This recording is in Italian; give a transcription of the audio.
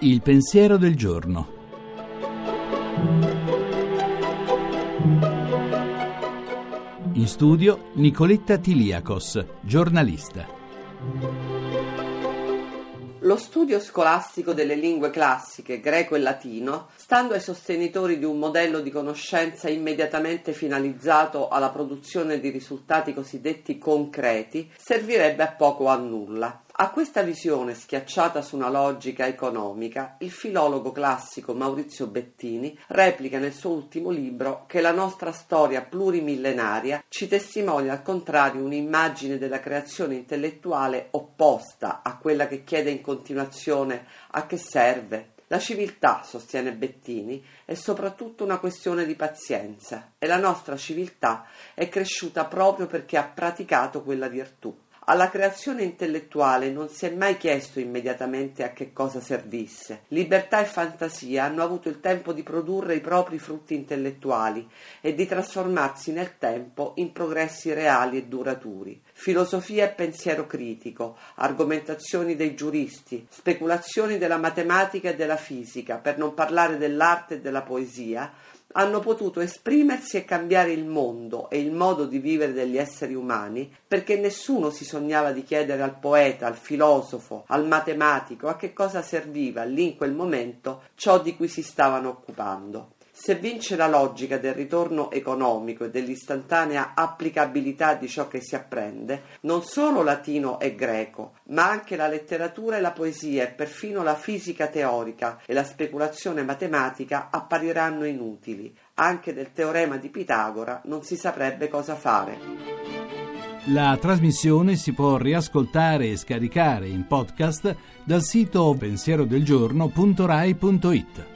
Il pensiero del giorno. In studio Nicoletta Tiliakos, giornalista. Lo studio scolastico delle lingue classiche, greco e latino, stando ai sostenitori di un modello di conoscenza immediatamente finalizzato alla produzione di risultati cosiddetti concreti, servirebbe a poco o a nulla. A questa visione schiacciata su una logica economica, il filologo classico Maurizio Bettini replica nel suo ultimo libro che la nostra storia plurimillenaria ci testimonia al contrario un'immagine della creazione intellettuale opposta a quella che chiede in continuazione a che serve, la civiltà, sostiene Bettini, è soprattutto una questione di pazienza e la nostra civiltà è cresciuta proprio perché ha praticato quella virtù. Alla creazione intellettuale non si è mai chiesto immediatamente a che cosa servisse. Libertà e fantasia hanno avuto il tempo di produrre i propri frutti intellettuali e di trasformarsi nel tempo in progressi reali e duraturi. Filosofia e pensiero critico, argomentazioni dei giuristi, speculazioni della matematica e della fisica, per non parlare dell'arte e della poesia, hanno potuto esprimersi e cambiare il mondo e il modo di vivere degli esseri umani perché nessuno si sognava di chiedere al poeta, al filosofo, al matematico a che cosa serviva lì in quel momento ciò di cui si stavano occupando. Se vince la logica del ritorno economico e dell'istantanea applicabilità di ciò che si apprende, non solo latino e greco, ma anche la letteratura e la poesia e perfino la fisica teorica e la speculazione matematica appariranno inutili. Anche del teorema di Pitagora non si saprebbe cosa fare. La trasmissione si può riascoltare e scaricare in podcast dal sito pensierodelgiorno.rai.it.